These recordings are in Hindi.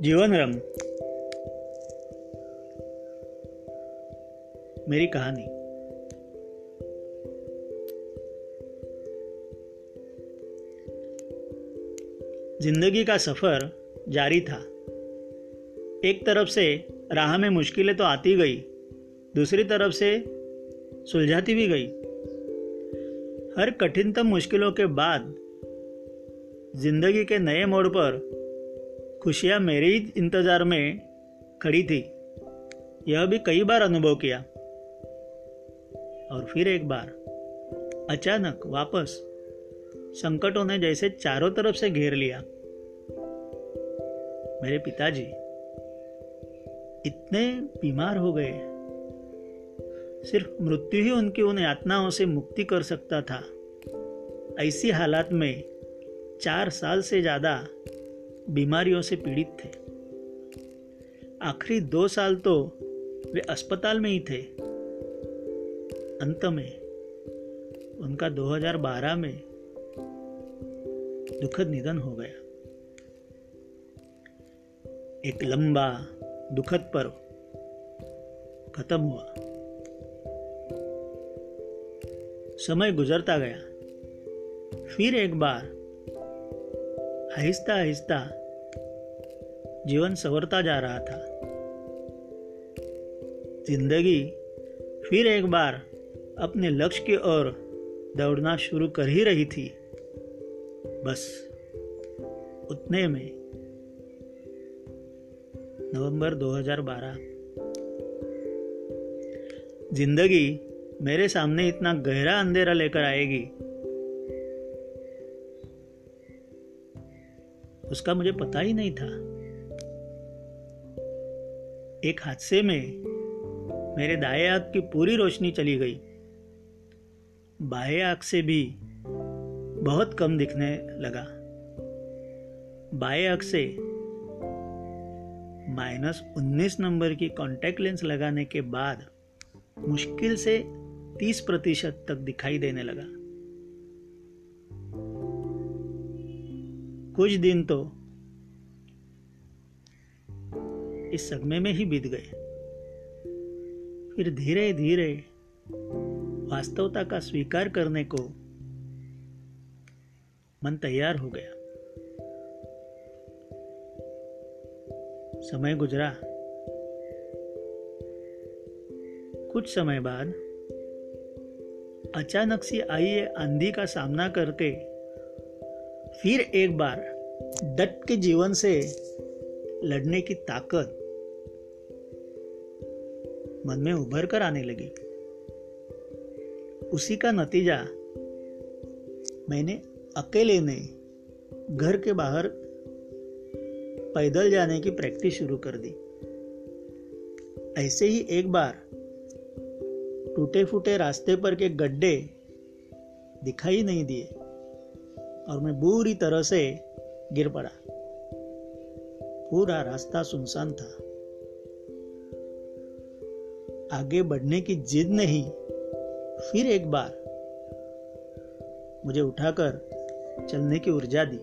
जीवन रंग मेरी कहानी। ज़िंदगी का सफ़र जारी था। एक तरफ़ से राह में मुश्किलें तो आती गई दूसरी तरफ़ से सुलझाती भी गई। हर कठिनतम मुश्किलों के बाद ज़िंदगी के नए मोड़ पर खुशियाँ मेरे ही इंतज़ार में खड़ी थी। यह भी कई बार अनुभव किया। और फिर एक बार अचानक वापस संकटों ने जैसे चारों तरफ़ से घेर लिया। मेरे पिताजी इतने बीमार हो गए। सिर्फ़ मृत्यु ही उनकी उन यातनाओं से मुक्ति कर सकता था। ऐसी हालात में चार साल से ज़्यादा बीमारियों से पीड़ित थे। आखिरी दो साल तो वे अस्पताल में ही थे। अंत में उनका 2012 में दुखद निधन हो गया। एक लंबा दुखद पर्व खत्म हुआ। समय गुजरता गया। फिर एक बार, आहिस्ता आहिस्ता, जीवन संवरता जा रहा था। ज़िंदगी फिर एक बार अपने लक्ष्य की ओर दौड़ना शुरू कर ही रही थी। बस, उतने में। नवंबर 2012 ज़िंदगी मेरे सामने इतना गहरा अंधेरा लेकर आएगी। उसका मुझे पता ही नहीं था। एक हादसे में मेरे दाएँ आँख की पूरी रोशनी चली गई। बाएँ आँख से भी बहुत कम दिखने लगा। बाएँ आँख से माइनस उन्नीस नंबर की कॉन्टैक्ट लेंस लगाने के बाद मुश्किल से तीस प्रतिशत तक दिखाई देने लगा। कुछ दिन तो इस सदमे में ही बीत गए। फिर धीरे धीरे वास्तवता का स्वीकार करने को मन तैयार हो गया। समय गुजरा। कुछ समय बाद अचानक सी आई है आंधी का सामना करके, फिर एक बार डट के जीवन से लड़ने की ताकत मन में उभर कर आने लगी। उसी का नतीजा मैंने अकेले ने घर के बाहर पैदल जाने की प्रैक्टिस शुरू कर दी। ऐसे ही एक बार टूटे फूटे रास्ते पर के गड्ढे दिखाई नहीं दिए और मैं बुरी तरह से गिर पड़ा। पूरा रास्ता सुनसान था। आगे बढ़ने की जिद नहीं, फिर एक बार मुझे उठाकर चलने की ऊर्जा दी।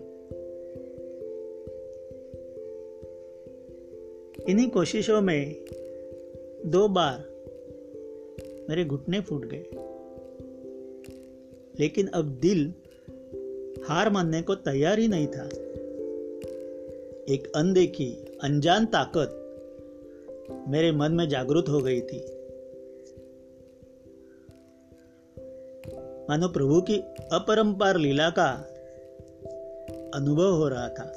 इन्हीं कोशिशों में दो बार मेरे घुटने फूट गए। लेकिन अब दिल हार मानने को तैयार ही नहीं था। एक अनदेखी अनजान ताकत मेरे मन में जागृत हो गई थी। मानो प्रभु की अपरंपार लीला का अनुभव हो रहा था।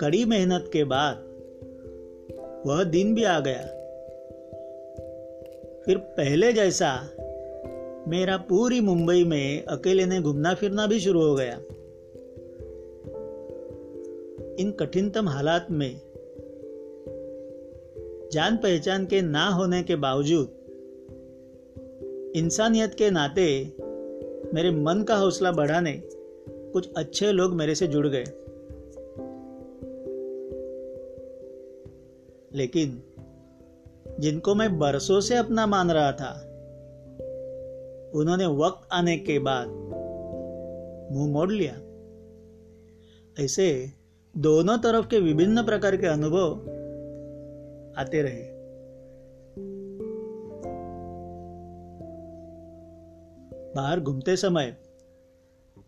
कड़ी मेहनत के बाद वह दिन भी आ गया। फिर पहले जैसा मेरा पूरी मुंबई में अकेले ने घूमना फिरना भी शुरू हो गया। इन कठिनतम हालात में जान पहचान के ना होने के बावजूद इंसानियत के नाते मेरे मन का हौसला बढ़ाने कुछ अच्छे लोग मेरे से जुड़ गए। लेकिन जिनको मैं बरसों से अपना मान रहा था। उन्होंने वक्त आने के बाद मुँह मोड़ लिया। ऐसे दोनों तरफ़ के विभिन्न प्रकार के अनुभव आते रहे। बाहर घूमते समय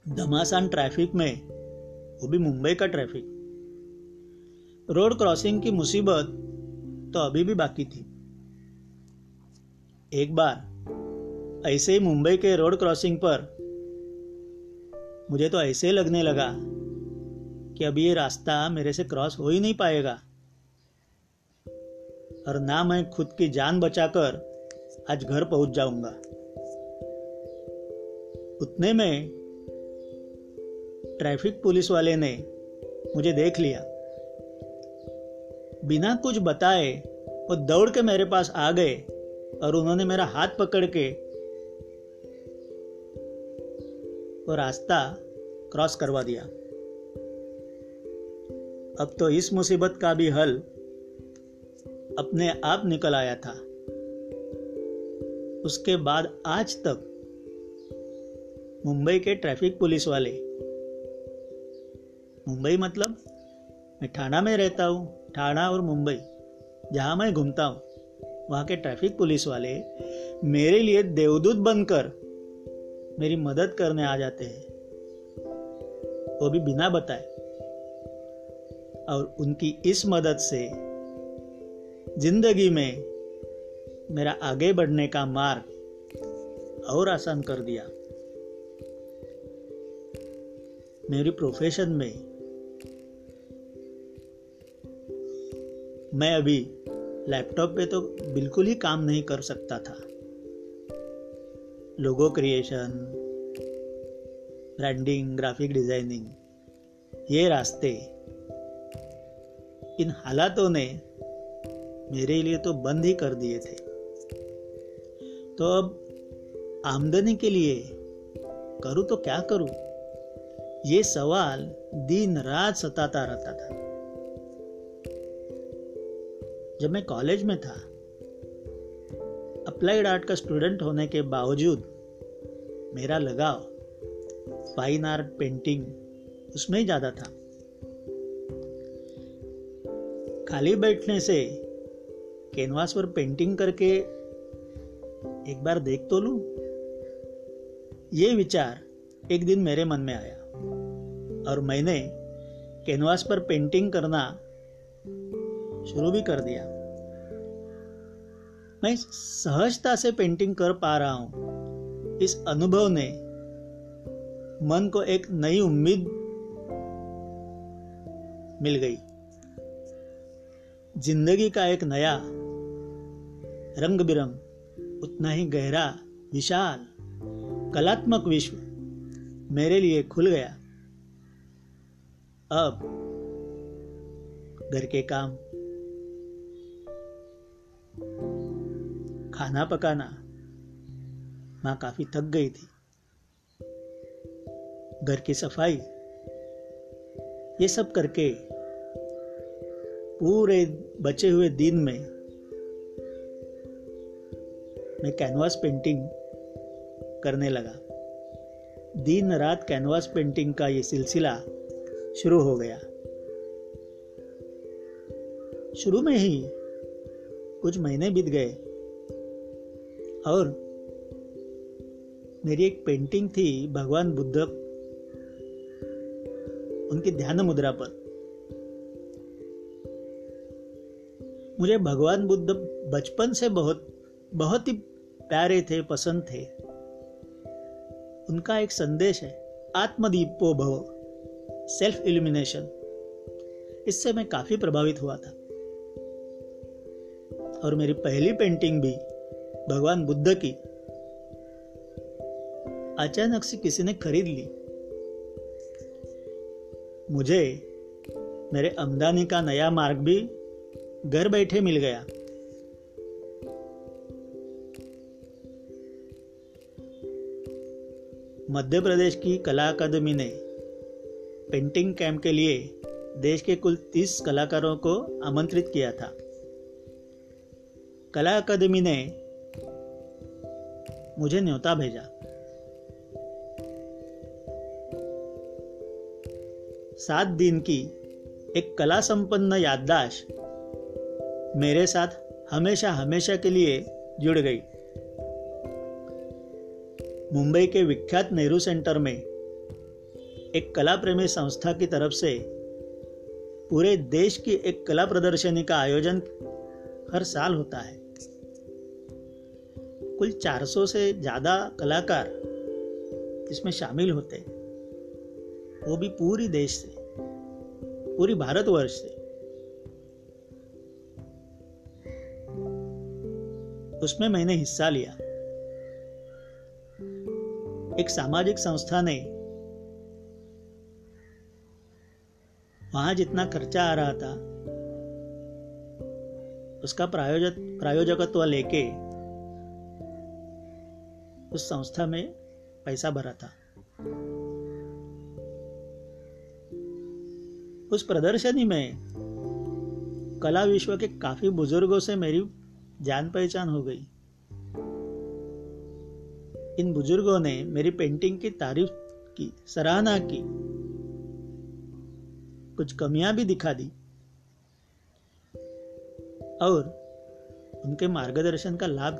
धमासान ट्रैफ़िक में, वो भी मुंबई का ट्रैफ़िक। रोड क्रॉसिंग की मुसीबत तो अभी भी बाकी थी। एक बार, ऐसे ही मुंबई के रोड क्रॉसिंग पर, मुझे तो ऐसे लगने लगा कि अभी ये रास्ता मेरे से क्रॉस हो ही नहीं पाएगा। और ना मैं खुद की जान बचाकर आज घर पहुँच जाऊँगा। उतने में ट्रैफ़िक पुलिस वाले ने मुझे देख लिया। बिना कुछ बताए वो दौड़ के मेरे पास आ गए। और उन्होंने मेरा हाथ पकड़ के वो रास्ता क्रॉस करवा दिया। अब तो इस मुसीबत का भी हल अपने आप निकल आया था। उसके बाद आज तक मुंबई के ट्रैफ़िक पुलिस वाले, मुंबई मतलब मैं ठाणा में रहता हूँ, ठाणा और मुंबई, जहाँ मैं घूमता हूँ। वहाँ के ट्रैफ़िक पुलिस वाले मेरे लिए देवदूत बनकर मेरी मदद करने आ जाते हैं। वो भी बिना बताए। और उनकी इस मदद से ज़िंदगी में मेरा आगे बढ़ने का मार्ग और आसान कर दिया। मेरी प्रोफेशन में मैं अभी लैपटॉप पे तो बिल्कुल ही काम नहीं कर सकता था। Logo creation branding graphic designing ये रास्ते इन हालातों ने मेरे लिए तो बंद ही कर दिए थे। तो अब आमदनी के लिए करूँ तो क्या करूँ? ये सवाल दिन रात सताता रहता था। जब मैं कॉलेज में था अप्लाइड आर्ट का स्टूडेंट होने के बावजूद मेरा लगाव फाइन आर्ट पेंटिंग उसमें ही ज़्यादा था। खाली बैठने से कैनवास पर पेंटिंग करके एक बार देख तो लू? ये विचार एक दिन मेरे मन में आया और मैंने कैनवास पर पेंटिंग करना शुरू भी कर दिया। मैं सहजता से पेंटिंग कर पा रहा हूँ। इस अनुभव ने मन को एक नई उम्मीद मिल गई। ज़िंदगी का एक नया रंग बिरंग उतना ही गहरा, विशाल, कलात्मक विश्व मेरे लिए खुल गया। अब घर के काम खाना पकाना माँ काफ़ी थक गई थी। घर की सफ़ाई, ये सब करके पूरे बचे हुए दिन में मैं कैनवास पेंटिंग करने लगा। दिन रात कैनवास पेंटिंग का ये सिलसिला शुरू हो गया। शुरू में ही कुछ महीने बीत गए। और मेरी एक पेंटिंग थी भगवान बुद्ध। उनकी ध्यान मुद्रा पर। मुझे भगवान बुद्ध बचपन से बहुत बहुत ही प्यारे थे, पसंद थे। उनका एक संदेश है, आत्मदीपो भव सेल्फ इल्यूमिनेशन इससे मैं काफ़ी प्रभावित हुआ था। और मेरी पहली पेंटिंग भी भगवान बुद्ध की। अचानक से किसी ने खरीद ली। मुझे मेरे आमदनी का नया मार्ग भी घर बैठे मिल गया। मध्य प्रदेश की कला अकादमी ने पेंटिंग कैंप के लिए देश के कुल 30 कलाकारों को आमंत्रित किया था। कला अकादमी ने मुझे न्योता भेजा। सात दिन की एक कला संपन्न याददाश्त मेरे साथ हमेशा हमेशा के लिए जुड़ गई। मुंबई के विख्यात नेहरू सेंटर में एक कला प्रेमी संस्था की तरफ़ से पूरे देश की एक कला प्रदर्शनी का आयोजन हर साल होता है। कुल 400 से ज़्यादा कलाकार इसमें शामिल होते हैं। वो भी पूरी देश से, पूरी भारतवर्ष से। उसमें मैंने हिस्सा लिया। एक सामाजिक संस्था ने वहाँ जितना खर्चा आ रहा था, उसका प्रायोजक, प्रायोजकत्व लेके उस संस्था में पैसा भरा था। उस प्रदर्शनी में कला विश्व के काफ़ी बुज़ुर्गों से मेरी जान पहचान हो गई। इन बुज़ुर्गों ने मेरी पेंटिंग की तारीफ़ की, सराहना की, कुछ कमियाँ भी दिखा दी। और उनके मार्गदर्शन का लाभ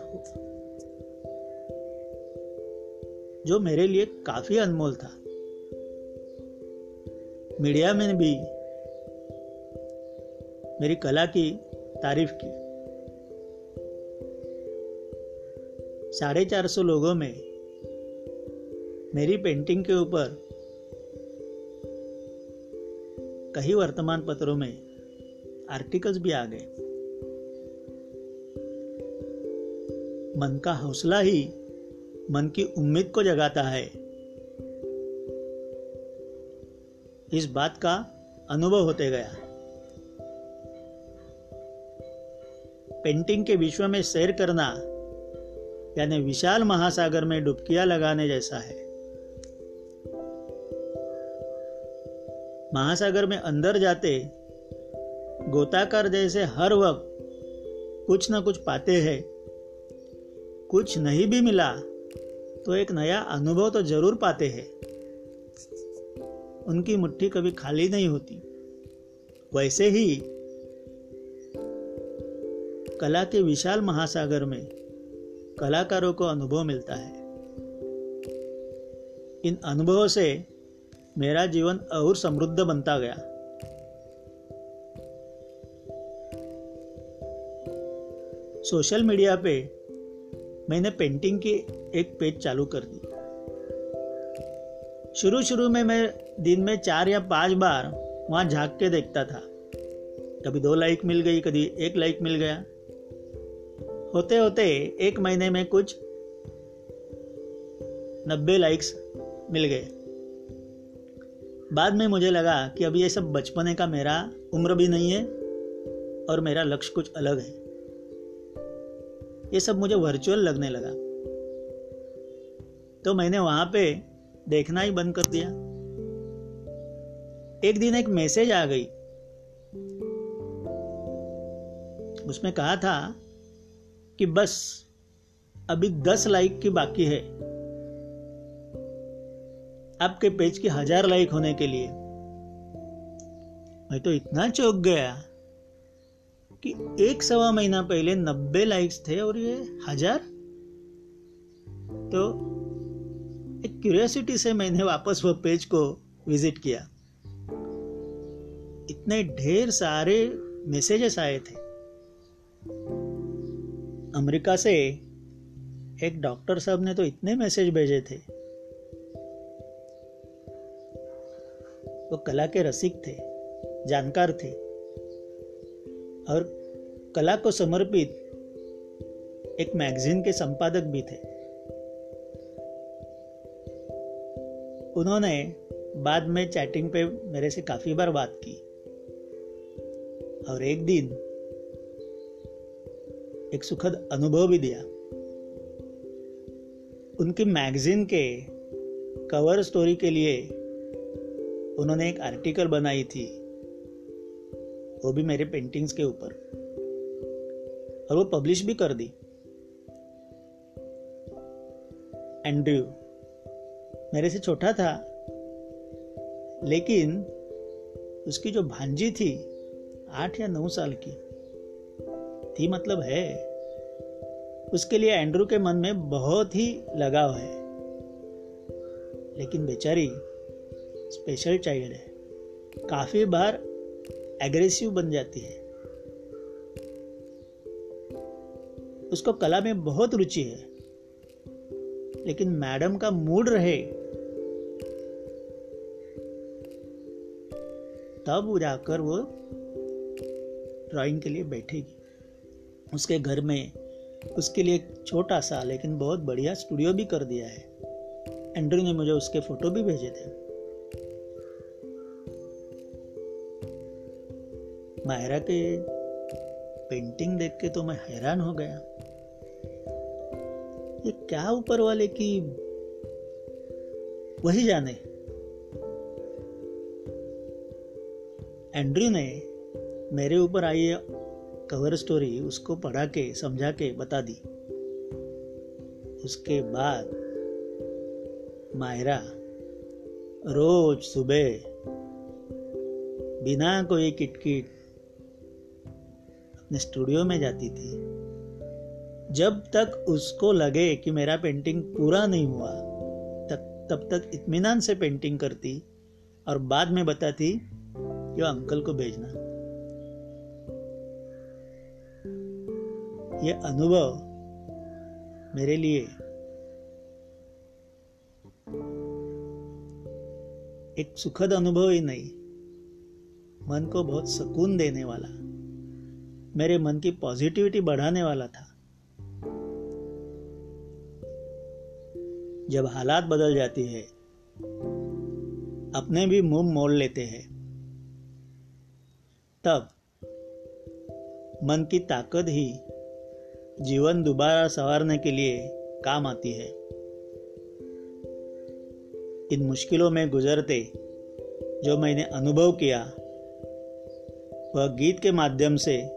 जो मेरे लिए काफ़ी अनमोल था। मीडिया में भी मेरी कला की तारीफ़ की। साढ़े चार सौ लोगों में मेरी पेंटिंग के ऊपर कई वर्तमान पत्रों में आर्टिकल्स भी आ गए। मन का हौसला ही मन की उम्मीद को जगाता है। इस बात का अनुभव होते गया। पेंटिंग के विश्व में सैर करना, यानी विशाल महासागर में डुबकियाँ लगाने जैसा है। महासागर में अंदर जाते, गोताकार जैसे हर वक्त कुछ ना कुछ पाते हैं। कुछ नहीं भी मिला तो एक नया अनुभव तो ज़रूर पाते हैं। उनकी मुट्ठी कभी खाली नहीं होती। वैसे ही कला के विशाल महासागर में कलाकारों को अनुभव मिलता है। इन अनुभवों से मेरा जीवन और समृद्ध बनता गया। सोशल मीडिया पे मैंने पेंटिंग की एक पेज चालू कर दी। शुरू शुरू में मैं दिन में चार या पाँच बार वहाँ झाँक के देखता था। कभी दो लाइक मिल गई, कभी एक लाइक मिल गया। होते होते एक महीने में कुछ नब्बे लाइक्स मिल गए। बाद में मुझे लगा कि अभी ये सब बचपने का मेरा उम्र भी नहीं है और मेरा लक्ष्य कुछ अलग है। ये सब मुझे वर्चुअल लगने लगा। तो मैंने वहाँ पे देखना ही बंद कर दिया। एक दिन एक मैसेज आ गई। उसमें कहा था कि बस, अभी दस लाइक की बाकी है। आपके पेज की हज़ार लाइक होने के लिए। मैं तो इतना चौक गया। कि एक सवा महीना पहले नब्बे लाइक्स थे और ये हज़ार? तो एक क्यूरियोसिटी से मैंने वापस वो पेज को विज़िट किया। इतने ढेर सारे मैसेजेस आए थे। अमेरिका से एक डॉक्टर साहब ने तो इतने मैसेज भेजे थे। वो कला के रसिक थे, जानकार थे। और कला को समर्पित एक मैगजीन के संपादक भी थे। उन्होंने बाद में चैटिंग पे मेरे से काफ़ी बार बात की। और एक दिन एक सुखद अनुभव भी दिया। उनकी मैगजीन के कवर स्टोरी के लिए उन्होंने एक आर्टिकल बनाई थी। वो भी मेरे पेंटिंग्स के ऊपर। और वो पब्लिश भी कर दी। एंड्रयू मेरे से छोटा था, लेकिन उसकी जो भांजी थी, आठ या नौ साल की, थी मतलब है, उसके लिए एंड्रू के मन में बहुत ही लगाव है। लेकिन बेचारी स्पेशल चाइल्ड है। काफ़ी बार एग्रेसिव बन जाती है। उसको कला में बहुत रुचि है। लेकिन मैडम का मूड रहे, तब जाकर वो ड्राइंग के लिए बैठेगी। उसके घर में उसके लिए एक छोटा सा, लेकिन बहुत बढ़िया स्टूडियो भी कर दिया है। एंड्रू ने मुझे उसके फ़ोटो भी भेजे थे। मायरा के पेंटिंग देख के तो मैं हैरान हो गया। ये क्या ऊपर वाले की वही जाने। एंड्रू ने मेरे ऊपर आई कवर स्टोरी उसको पढ़ा के, समझा के बता दी। उसके बाद मायरा रोज सुबह बिना कोई किटकिट स्टूडियो में जाती थी। जब तक उसको लगे कि मेरा पेंटिंग पूरा नहीं हुआ तब तब तक इत्मीनान से पेंटिंग करती और बाद में बताती कि अंकल को भेजना। ये अनुभव मेरे लिए एक सुखद अनुभव ही नहीं, मन को बहुत सुकून देने वाला। मेरे मन की पॉजिटिविटी बढ़ाने वाला था। जब हालात बदल जाती है, अपने भी मुँह मोड़ लेते हैं, तब मन की ताकत ही जीवन दोबारा संवारने के लिए काम आती है। इन मुश्किलों में गुजरते जो मैंने अनुभव किया, वह गीत के माध्यम से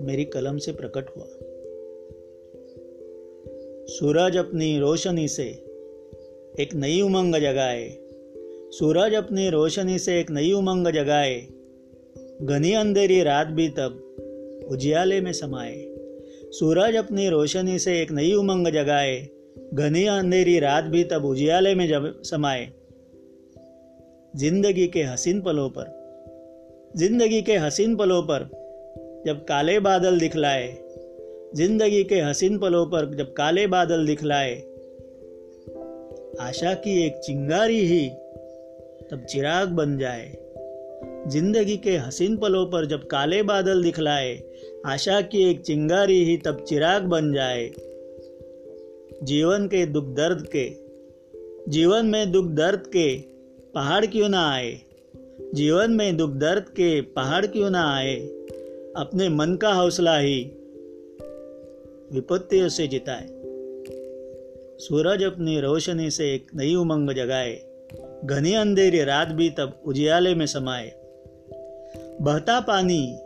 मेरी कलम से प्रकट हुआ। सूरज अपनी रोशनी से एक नई उमंग जगाए। सूरज अपनी रोशनी से एक नई उमंग जगाए। घनी अंधेरी रात भी तब उजियाले में समाए। सूरज अपनी रोशनी से एक नई उमंग जगाए। घनी अंधेरी रात भी तब उजियाले में जब समाए। ज़िंदगी के हसीन पलों पर, ज़िंदगी के हसीन पलों पर जब काले बादल दिखलाए, ज़िंदगी के हसीन पलों पर जब काले बादल दिखलाए, आशा की एक चिंगारी ही तब चिराग बन जाए। ज़िंदगी के हसीन पलों पर जब काले बादल दिखलाए, आशा की एक चिंगारी ही तब चिराग बन जाए। जीवन के दुख दर्द के, जीवन में दुख दर्द के पहाड़ क्यों ना आए? जीवन में दुख दर्द के पहाड़ क्यों ना आए? अपने मन का हौसला ही विपत्तियों से जिताए। सूरज अपनी रोशनी से एक नई उमंग जगाए। घनी अंधेरी रात भी तब उजियाले में समाए। बहता पानी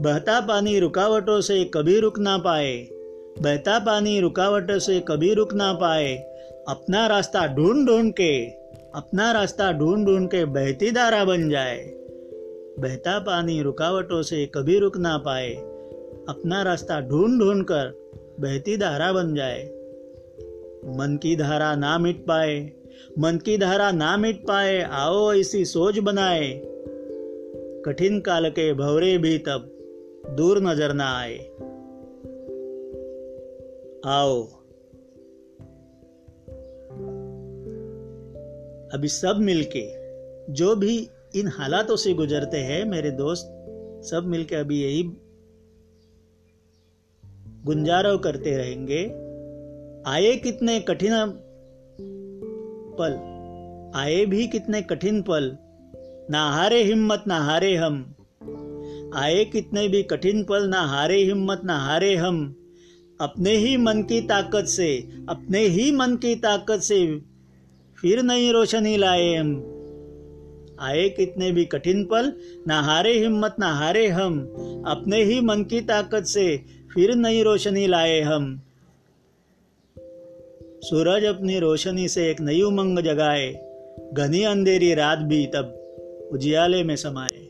बहता पानी रुकावटों से कभी रुक ना पाए। बहता पानी रुकावटों से कभी रुक ना पाए। अपना रास्ता ढूंढ ढूंढ के, अपना रास्ता ढूंढ ढूंढ के बहती धारा बन जाए। बहता पानी, रुकावटों से कभी रुक ना पाए। अपना रास्ता ढूंढ ढूंढ कर बहती धारा बन जाए। मन की धारा ना मिट पाए, मन की धारा ना मिट पाए, आओ ऐसी सोच बनाए। कठिन काल के भवरे भी तब दूर नज़र ना आए। आओ। अभी सब मिलके, जो भी इन हालातों से गुजरते हैं, मेरे दोस्त। सब मिलकर अभी यही गुंजारो करते रहेंगे। आए कितने कठिन पल। आए भी कितने कठिन पल। ना हारे हिम्मत, ना हारे हम। आए कितने भी कठिन पल, ना हारे हिम्मत, ना हारे हम। अपने ही मन की ताकत से, अपने ही मन की ताकत से फिर नई रोशनी लाए हम। आए कितने भी कठिन पल, ना हारे हिम्मत, ना हारे हम। अपने ही मन की ताकत से फिर नई रोशनी लाए हम। सूरज अपनी रोशनी से एक नई उमंग जगाए। घनी अंधेरी रात भी तब उजियाले में समाए।